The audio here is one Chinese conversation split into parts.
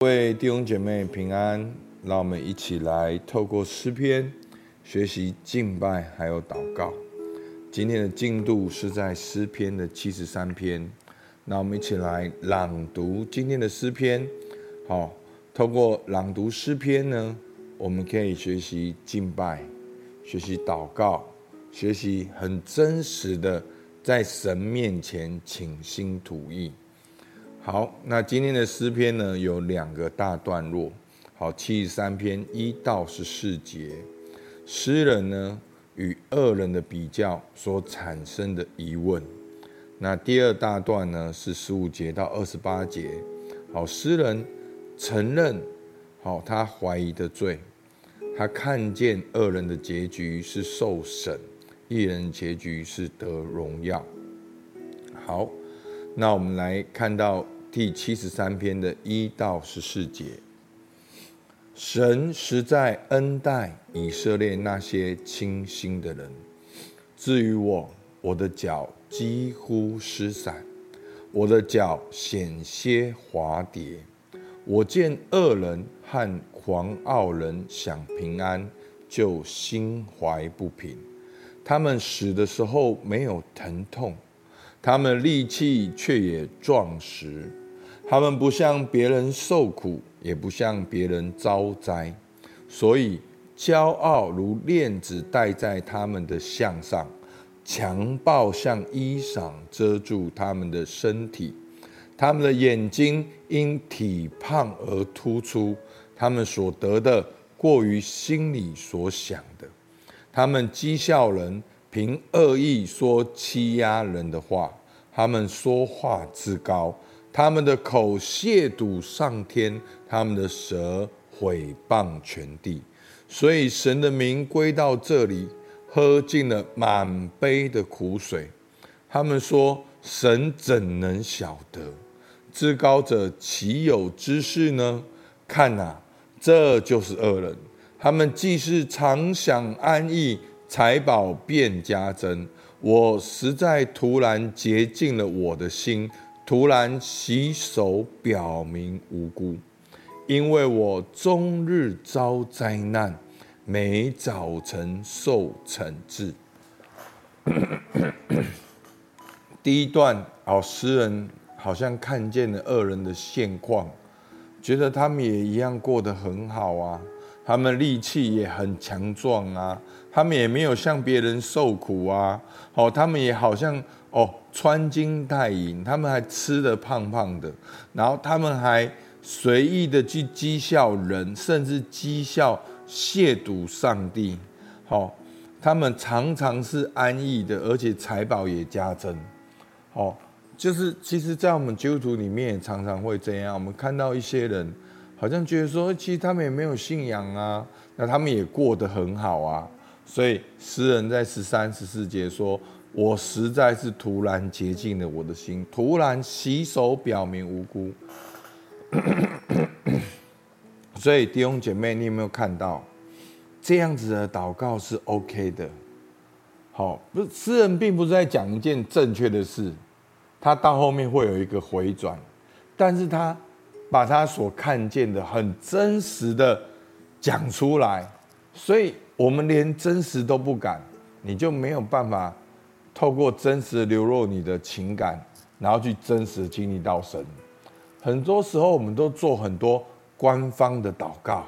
各位弟兄姐妹平安，让我们一起来透过诗篇学习敬拜，还有祷告。今天的进度是在诗篇的七十三篇，那我们一起来朗读今天的诗篇。好，透过朗读诗篇呢，我们可以学习敬拜，学习祷告，学习很真实的在神面前倾心吐意。好，那今天的诗篇呢，有两个大段落。好，七十三篇一到十四节，诗人呢与恶人的比较所产生的疑问。那第二大段呢是十五节到二十八节。好，诗人承认，好他怀疑的罪，他看见恶人的结局是受审，义人结局是得荣耀。好，那我们来看到。第七十三篇的一到十四节，神实在恩待以色列那些清心的人。至于我，我的脚几乎失散，我的脚险些滑跌。我见恶人和狂傲人享平安，就心怀不平。他们死的时候没有疼痛，他们力气却也壮实。他们不向别人受苦，也不向别人遭灾，所以骄傲如链子戴在他们的项上，强暴像衣裳遮住他们的身体。他们的眼睛因体胖而突出，他们所得的过于心里所想的。他们讥笑人，凭恶意说欺压人的话，他们说话自高。他们的口亵渎上天，他们的舌毁谤全地，所以神的名归到这里，喝尽了满杯的苦水。他们说：“神怎能晓得？至高者岂有知识呢？”看啊，这就是恶人。他们既是常想安逸，财宝变加增。我实在突然洁净了我的心。突然洗手，表明无辜，因为我终日遭灾难，每早晨受惩治。第一段，哦，诗人好像看见了恶人的现况，觉得他们也一样过得很好啊，他们力气也很强壮啊，他们也没有向别人受苦啊，哦，他们也好像。哦，穿金戴银，他们还吃得胖胖的，然后他们还随意的去讥笑人，甚至讥笑、亵渎上帝。好、哦，他们常常是安逸的，而且财宝也加增。哦，就是其实，在我们基督徒里面也常常会这样。我们看到一些人，好像觉得说，其实他们也没有信仰啊，那他们也过得很好啊。所以诗人在十三、十四节说。我实在是突然洁净了我的心，突然洗手表明无辜。所以弟兄姐妹，你有没有看到这样子的祷告是 OK 的？好，不是诗人并不是在讲一件正确的事，他到后面会有一个回转，但是他把他所看见的很真实的讲出来，所以我们连真实都不敢，你就没有办法。透过真实流露你的情感，然后去真实经历到神。很多时候，我们都做很多官方的祷告，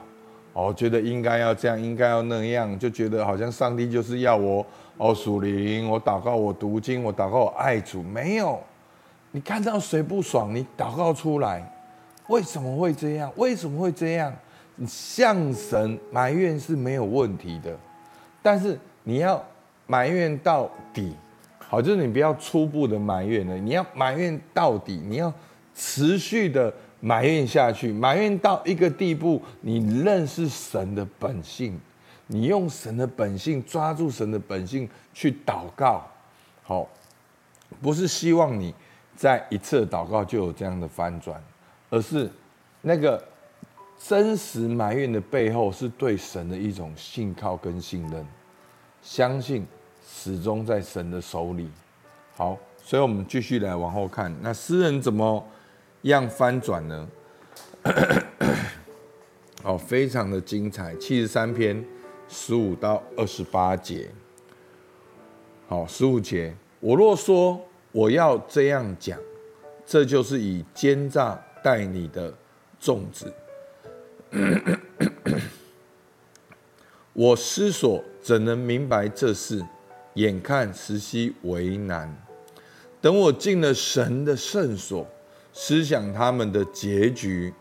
哦，觉得应该要这样，应该要那样，就觉得好像上帝就是要我哦属灵，我祷告，我读经，我祷告，我爱主。没有，你看到谁不爽，你祷告出来，为什么会这样？为什么会这样？向神埋怨是没有问题的，但是你要埋怨到底。好，就是你不要初步的埋怨了，你要埋怨到底，你要持续的埋怨下去，埋怨到一个地步，你认识神的本性，你用神的本性抓住神的本性去祷告。好，不是希望你在一次祷告就有这样的翻转，而是那个真实埋怨的背后，是对神的一种信靠跟信任，相信。始终在神的手里。好，所以我们继续来往后看，那诗人怎么样翻转呢？哦，非常的精彩。七十三篇十五到二十八节，好，十五节，我若说我要这样讲，这就是以奸诈待你的众子。我思索怎能明白这事？眼看实在为难。等我进了神的圣所，思想他们的结局，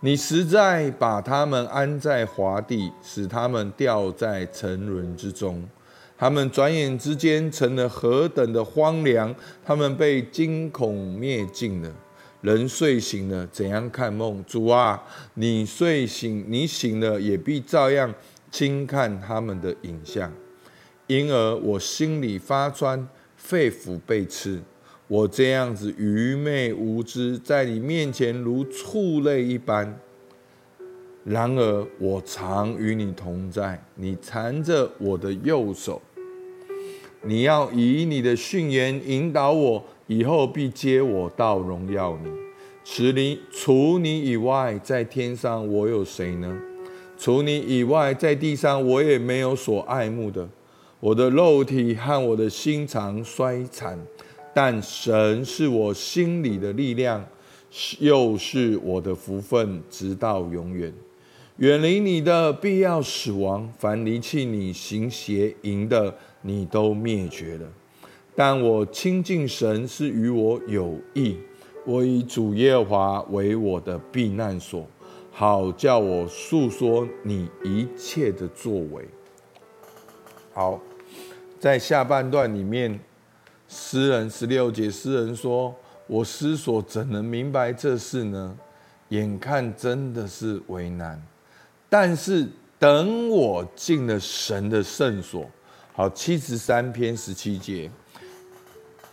你实在把他们安在华地，使他们掉在沉沦之中。他们转眼之间成了何等的荒凉！他们被惊恐灭尽了。人睡醒了，怎样看梦？主啊，你睡醒，你醒了，也必照样轻看他们的影像。因而我心里发酸，肺腑被刺。我这样子愚昧无知，在你面前如畜类一般。然而我常与你同在，你缠着我的右手。你要以你的训言引导我。以后必接我到荣耀你。除你除你以外，在天上我有谁呢？除你以外，在地上我也没有所爱慕的。我的肉体和我的心肠衰残，但神是我心里的力量，又是我的福分，直到永远。远离你的必要死亡，凡离弃你行邪淫的，你都灭绝了。但我亲近神是与我有益，我以主耶华为我的避难所，好叫我述说你一切的作为。好，在下半段里面，诗人十六节，诗人说：“我思索怎能明白这事呢？眼看真的是为难，但是等我进了神的圣所。”好，七十三篇十七节。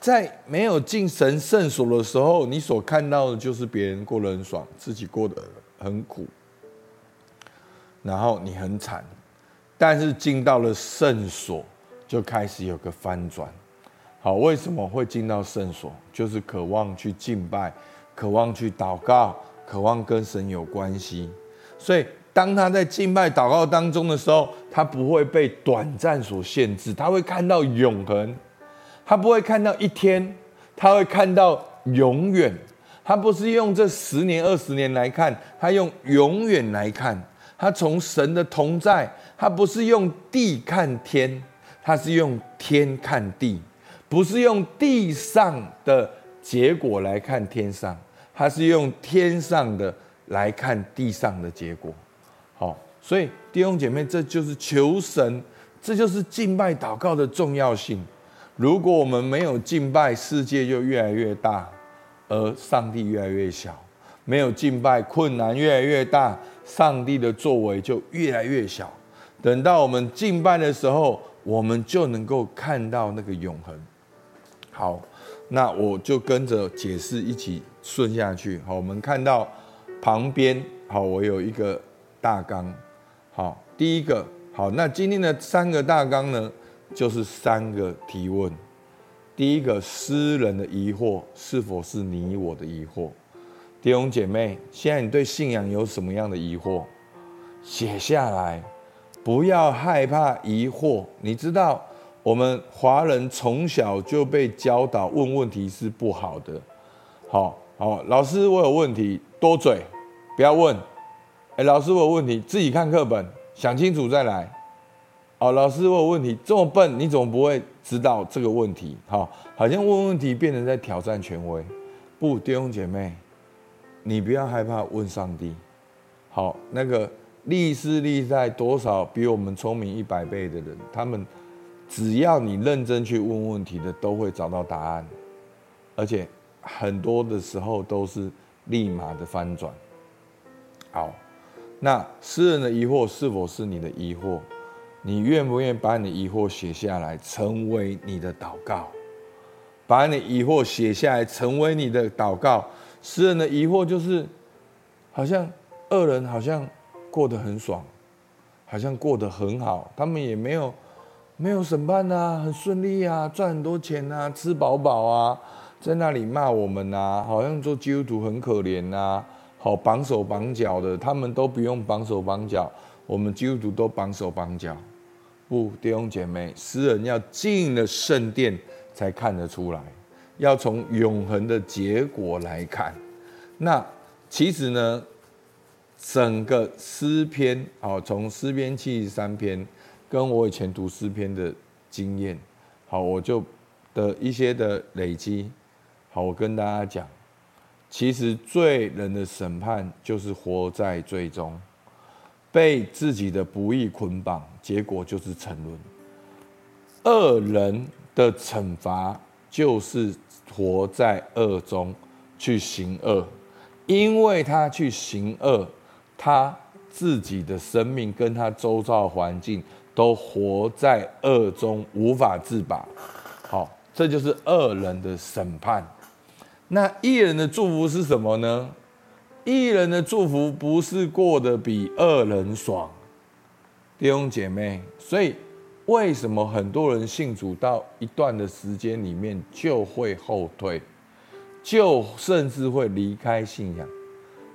在没有进神圣所的时候，你所看到的就是别人过得很爽，自己过得很苦，然后你很惨。但是进到了圣所，就开始有个翻转。好，为什么会进到圣所？就是渴望去敬拜，渴望去祷告，渴望跟神有关系。所以，当他在敬拜祷告当中的时候，他不会被短暂所限制，他会看到永恒。他不会看到一天，他会看到永远。他不是用这十年、二十年来看，他用永远来看。他从神的同在，他不是用地看天，他是用天看地，不是用地上的结果来看天上，他是用天上的来看地上的结果。好，所以弟兄姐妹，这就是求神，这就是敬拜祷告的重要性。如果我们没有敬拜，世界就越来越大，而上帝越来越小；没有敬拜，困难越来越大，上帝的作为就越来越小。等到我们敬拜的时候，我们就能够看到那个永恒。好，那我就跟着解释一起顺下去。好，我们看到旁边，好，我有一个大纲。好，第一个，好，那今天的三个大纲呢？就是三个提问，第一个诗人的疑惑是否是你我的疑惑？弟兄姐妹，现在你对信仰有什么样的疑惑？写下来，不要害怕疑惑。你知道，我们华人从小就被教导问问题是不好的。好好，老师我有问题，多嘴，不要问。哎，老师我有问题，自己看课本，想清楚再来。好，老师，我有问题，这么笨，你怎么不会知道这个问题？好，好像问问题变成在挑战权威。不，弟兄姐妹，你不要害怕问上帝。好，那个历世历代多少比我们聪明一百倍的人，他们只要你认真去问问题的，都会找到答案，而且很多的时候都是立马的翻转。好，那诗人的疑惑是否是你的疑惑？你愿不愿意把你的疑惑写下来，成为你的祷告？把你疑惑写下来，成为你的祷告。诗人的疑惑就是，好像恶人好像过得很爽，好像过得很好，他们也没有没有审判啊，很顺利啊，赚很多钱啊，吃饱饱啊，在那里骂我们啊，好像做基督徒很可怜啊，好绑手绑脚的，他们都不用绑手绑脚，我们基督徒都绑手绑脚。不，弟兄姐妹，诗人要进了圣殿才看得出来，要从永恒的结果来看。那其实呢，整个诗篇，啊，从诗篇七十三篇，跟我以前读诗篇的经验，好，我就的一些的累积，好，我跟大家讲。其实罪人的审判就是活在罪中，被自己的不义捆绑，结果就是沉沦。恶人的惩罚就是活在恶中去行恶，因为他去行恶，他自己的生命跟他周遭环境都活在恶中，无法自拔。好，这就是恶人的审判。那义人的祝福是什么呢？一人的祝福不是过得比二人爽，弟兄姐妹。所以为什么很多人信主到一段的时间里面就会后退，就甚至会离开信仰？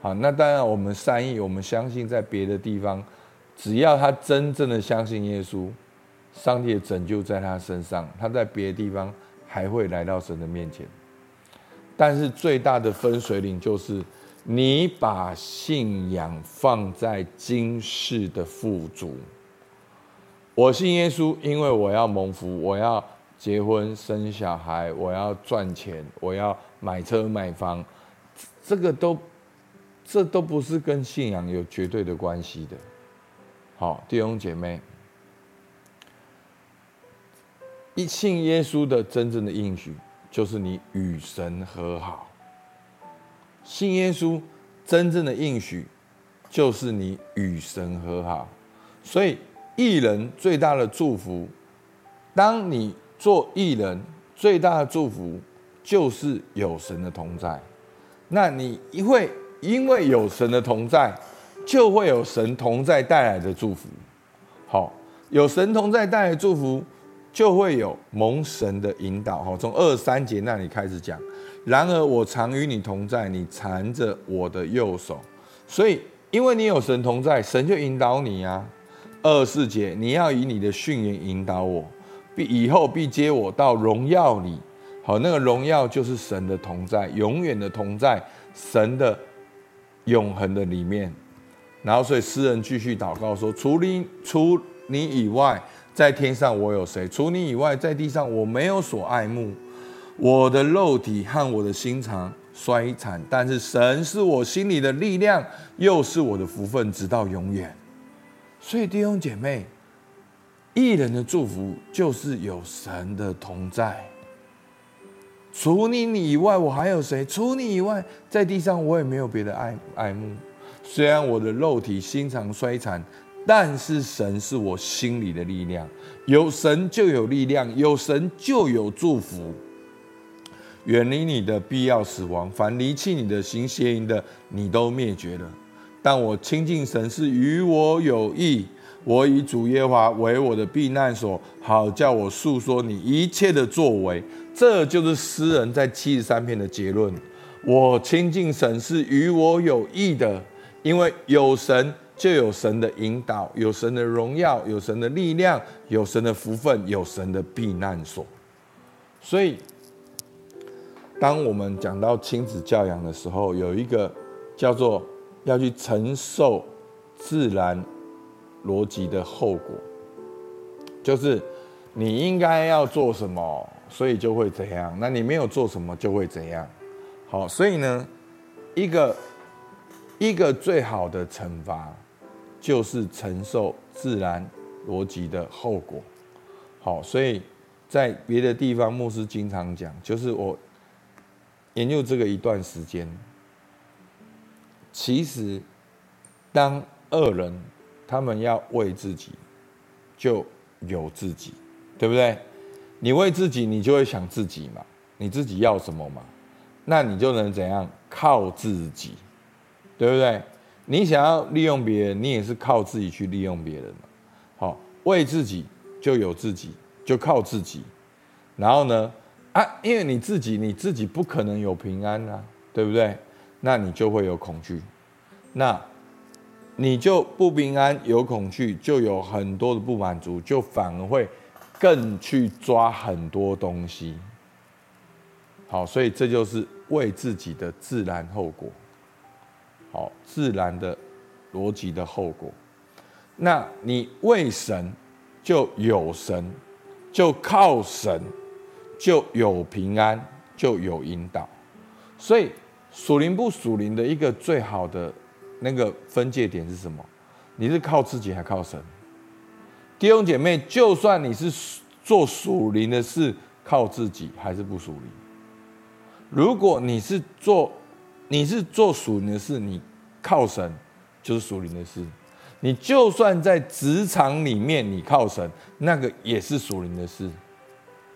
好，那当然我们善意，我们相信在别的地方，只要他真正的相信耶稣，上帝的拯救在他身上，他在别的地方还会来到神的面前。但是最大的分水岭就是，你把信仰放在今世的富足。我信耶稣，因为我要蒙福，我要结婚生小孩，我要赚钱，我要买车买房，这个都，这都不是跟信仰有绝对的关系的。好，弟兄姐妹，一信耶稣的真正的应许。就是你与神和好，信耶稣真正的应许，就是你与神和好。所以艺人最大的祝福，当你做艺人，最大的祝福就是有神的同在。那你因为因为有神的同在，就会有神同在带来的祝福。好，有神同在带来的祝福。就会有蒙神的引导，哈，从二三节那里开始讲。然而我常与你同在，你缠着我的右手，所以因为你有神同在，神就引导你啊。二四节，你要以你的训言引导我，必以后必接我到荣耀里。好，那个荣耀就是神的同在，永远的同在，神的永恒的里面。然后，所以诗人继续祷告说：除你除你以外。在天上我有谁？除你以外，在地上我没有所爱慕。我的肉体和我的心肠衰残，但是神是我心里的力量，又是我的福分，直到永远。所以弟兄姐妹，义人的祝福就是有神的同在。除你以外，我还有谁？除你以外，在地上我也没有别的爱爱慕。虽然我的肉体心肠衰残。但是神是我心里的力量，有神就有力量，有神就有祝福。远离你的必要死亡，凡离弃你的行邪淫的，你都灭绝了。但我亲近神是与我有益，我以主耶华为我的避难所，好叫我述说你一切的作为。这就是诗人在七十三篇的结论。我亲近神是与我有益的，因为有神。就有神的引导，有神的荣耀，有神的力量，有神的福分，有神的避难所。所以，当我们讲到亲子教养的时候，有一个叫做要去承受自然逻辑的后果，就是你应该要做什么，所以就会怎样；那你没有做什么，就会怎样。好，所以呢，一个一个最好的惩罚。就是承受自然逻辑的后果。好，所以在别的地方，牧师经常讲，就是我研究这个一段时间，其实当恶人他们要为自己，就有自己，对不对？你为自己，你就会想自己嘛，你自己要什么嘛，那你就能怎样靠自己，对不对？你想要利用别人，你也是靠自己去利用别人嘛。好，为自己就有自己，就靠自己。然后呢，啊，因为你自己你自己不可能有平安啊，对不对？那你就会有恐惧，那你就不平安，有恐惧，就有很多的不满足，就反而会更去抓很多东西。好，所以这就是为自己的自然后果。好，自然的逻辑的后果。那你为神就有神，就靠神就有平安，就有引导。所以属灵不属灵的一个最好的那个分界点是什么？你是靠自己还靠神？弟兄姐妹，就算你是做属灵的事，靠自己还是不属灵？如果你是做，你是做属灵的事，你靠神就是属灵的事。你就算在职场里面，你靠神，那个也是属灵的事，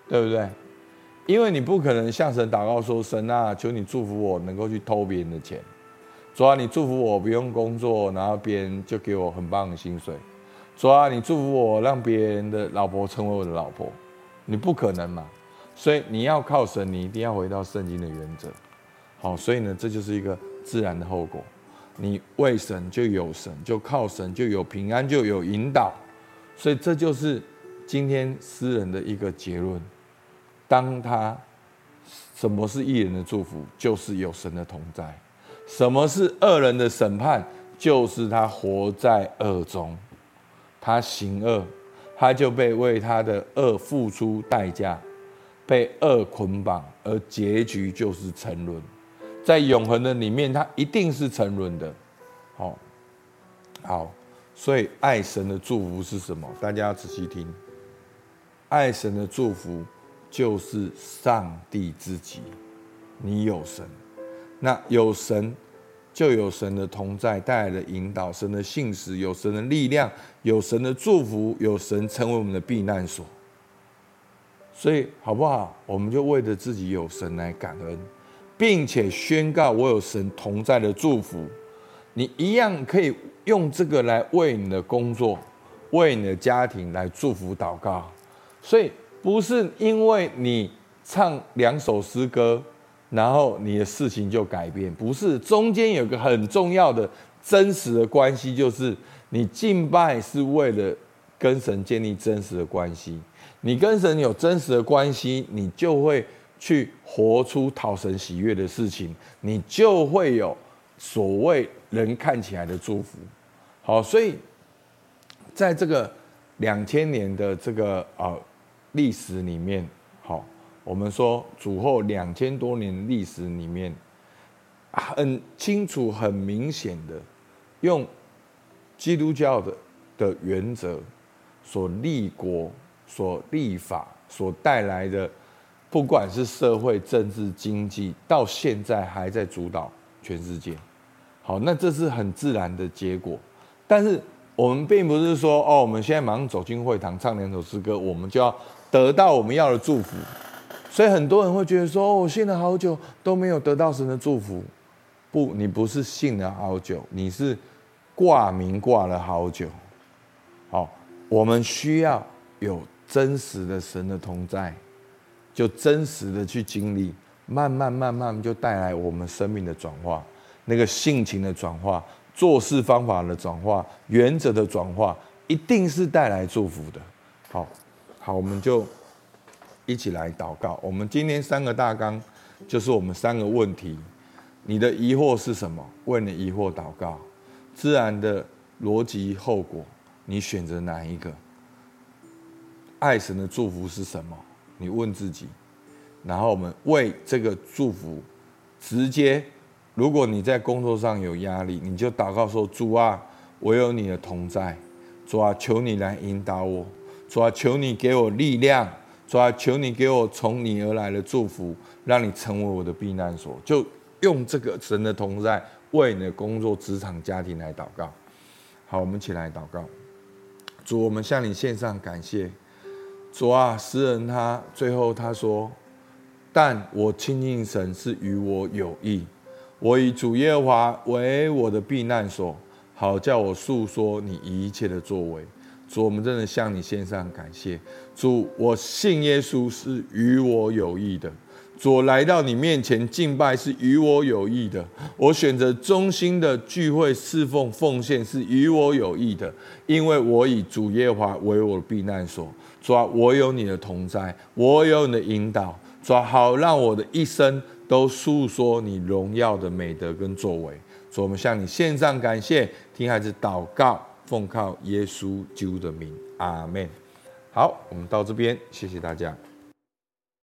对不对？因为你不可能向神祷告说：“神啊，求你祝福我能够去偷别人的钱。主啊，你祝福我不用工作，然后别人就给我很棒的薪水。主啊，你祝福我让别人的老婆成为我的老婆，你不可能嘛。”所以你要靠神，你一定要回到圣经的原则。好，所以呢，这就是一个自然的后果。你为神就有神，就靠神就有平安，就有引导。所以这就是今天诗人的一个结论。当他什么是义人的祝福，就是有神的同在；什么是恶人的审判，就是他活在恶中，他行恶，他就被为他的恶付出代价。被恶捆绑，而结局就是沉沦。在永恒的里面，它一定是沉沦的。好，好，所以爱神的祝福是什么？大家要仔细听。爱神的祝福就是上帝自己。你有神，那有神就有神的同在带来的引导，神的信实，有神的力量，有神的祝福，有神成为我们的避难所。所以好不好？我们就为着自己有神来感恩，并且宣告我有神同在的祝福。你一样可以用这个来为你的工作、为你的家庭来祝福祷告。所以不是因为你唱两首诗歌，然后你的事情就改变。不是，中间有个很重要的真实的关系，就是你敬拜是为了跟神建立真实的关系。你跟神有真实的关系，你就会去活出讨神喜悦的事情，你就会有所谓人看起来的祝福。好，所以在这个两千年的这个啊历史里面，好，我们说主后两千多年历史里面，很清楚、很明显的用基督教的的原则所立国。所立法所带来的，不管是社会、政治、经济，到现在还在主导全世界。好，那这是很自然的结果。但是我们并不是说，哦，我们现在马上走进会堂唱两首诗歌，我们就要得到我们要的祝福。所以很多人会觉得说，哦，我信了好久都没有得到神的祝福。不，你不是信了好久，你是挂名挂了好久。好，我们需要有。真实的神的同在，就真实的去经历，慢慢慢慢就带来我们生命的转化，那个性情的转化，做事方法的转化，原则的转化，一定是带来祝福的。好，好，我们就一起来祷告。我们今天三个大纲就是我们三个问题。你的疑惑是什么？为你疑惑祷告。自然的逻辑后果，你选择哪一个？爱神的祝福是什么？你问自己，然后我们为这个祝福直接。如果你在工作上有压力，你就祷告说：“主啊，我有你的同在，主啊，求你来引导我，主啊，求你给我力量，主啊，求你给我从你而来的祝福，让你成为我的避难所。”就用这个神的同在为你的工作、职场、家庭来祷告。好，我们一起来祷告。主，我们向你献上感谢。主啊，诗人他最后他说：“但我亲近神是与我有益，我以主耶和华为我的避难所，好叫我诉说你一切的作为。”主，我们真的向你献上感谢。主，我信耶稣是与我有益的。主，来到你面前敬拜是与我有益的。我选择忠心的聚会侍奉奉献是与我有益的，因为我以主耶华为我的避难所。主啊，我有你的同在，我有你的引导。主啊，好让我的一生都诉说你荣耀的美德跟作为。主，我们向你献上感谢，听孩子祷告，奉靠耶稣基督的名，阿门。好，我们到这边，谢谢大家。